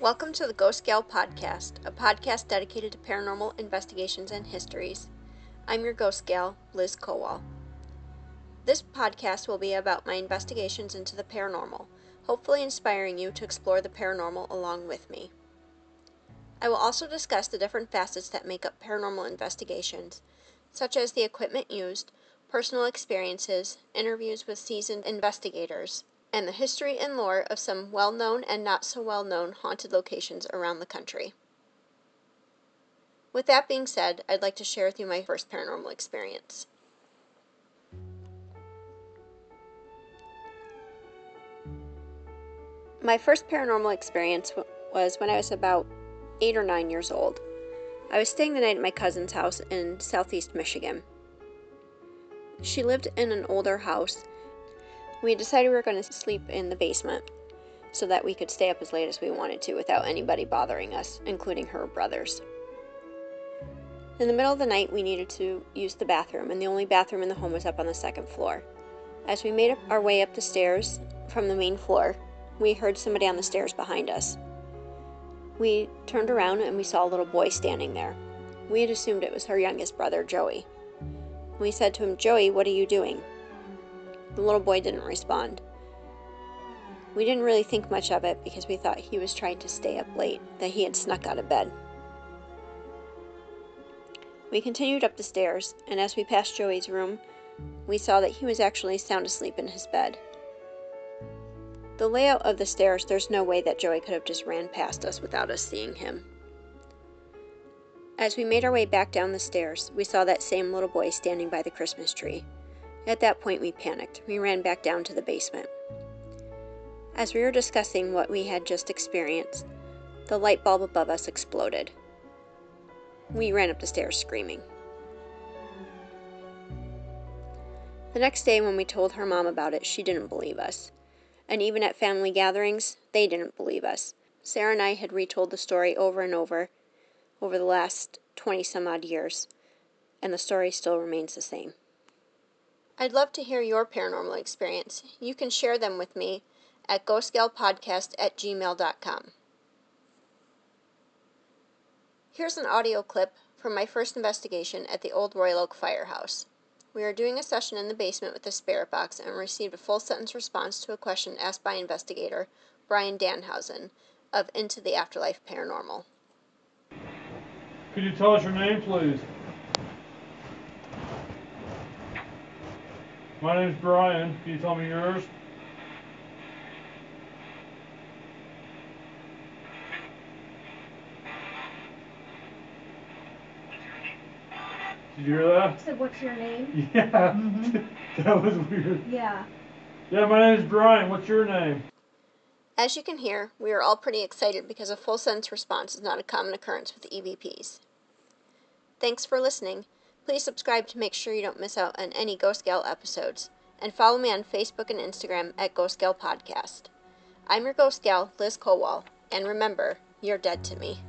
Welcome to the Ghost Gal Podcast, a podcast dedicated to paranormal investigations and histories. I'm your Ghost Gal, Liz Kowal. This podcast will be about my investigations into the paranormal, hopefully inspiring you to explore the paranormal along with me. I will also discuss the different facets that make up paranormal investigations, such as the equipment used, personal experiences, interviews with seasoned investigators, and the history and lore of some well known and not so well known haunted locations around the country. With that being said, I'd like to share with you my first paranormal experience. My first paranormal experience was when I was about eight or nine years old. I was staying the night at my cousin's house in southeast Michigan. She lived in an older house we decided we were going to sleep in the basement so that we could stay up as late as we wanted to without anybody bothering us, including her brothers. In the middle of the night, we needed to use the bathroom, and the only bathroom in the home was up on the second floor. As we made our way up the stairs from the main floor, we heard somebody on the stairs behind us. We turned around and we saw a little boy standing there. We had assumed it was her youngest brother, Joey. We said to him, Joey, what are you doing? The little boy didn't respond. We didn't really think much of it because we thought he was trying to stay up late, that he had snuck out of bed. We continued up the stairs, and as we passed Joey's room, we saw that he was actually sound asleep in his bed. The layout of the stairs, there's no way that Joey could have just ran past us without us seeing him. As we made our way back down the stairs, we saw that same little boy standing by the Christmas tree. At that point, we panicked. We ran back down to the basement. As we were discussing what we had just experienced, the light bulb above us exploded. We ran up the stairs screaming. The next day, when we told her mom about it, she didn't believe us. And even at family gatherings, they didn't believe us. Sarah and I had retold the story over and over over the last 20 some odd years, and the story still remains the same. I'd love to hear your paranormal experience. You can share them with me at ghostgalpodcast at gmail.com. Here's an audio clip from my first investigation at the old Royal Oak Firehouse. We are doing a session in the basement with the spirit box and received a full sentence response to a question asked by investigator Brian Danhausen of Into the Afterlife Paranormal. Could you tell us your name, please? My name's Brian. Can you tell me yours? Did you hear that? I said, what's your name? Yeah. Mhm. that was weird. Yeah. Yeah, my name is Brian. What's your name? As you can hear, we are all pretty excited because a full sentence response is not a common occurrence with EVPs. Thanks for listening. Please subscribe to make sure you don't miss out on any Ghost Gal episodes, and follow me on Facebook and Instagram at Ghost Gal Podcast. I'm your Ghost Gal, Liz Kowal, and remember, you're dead to me.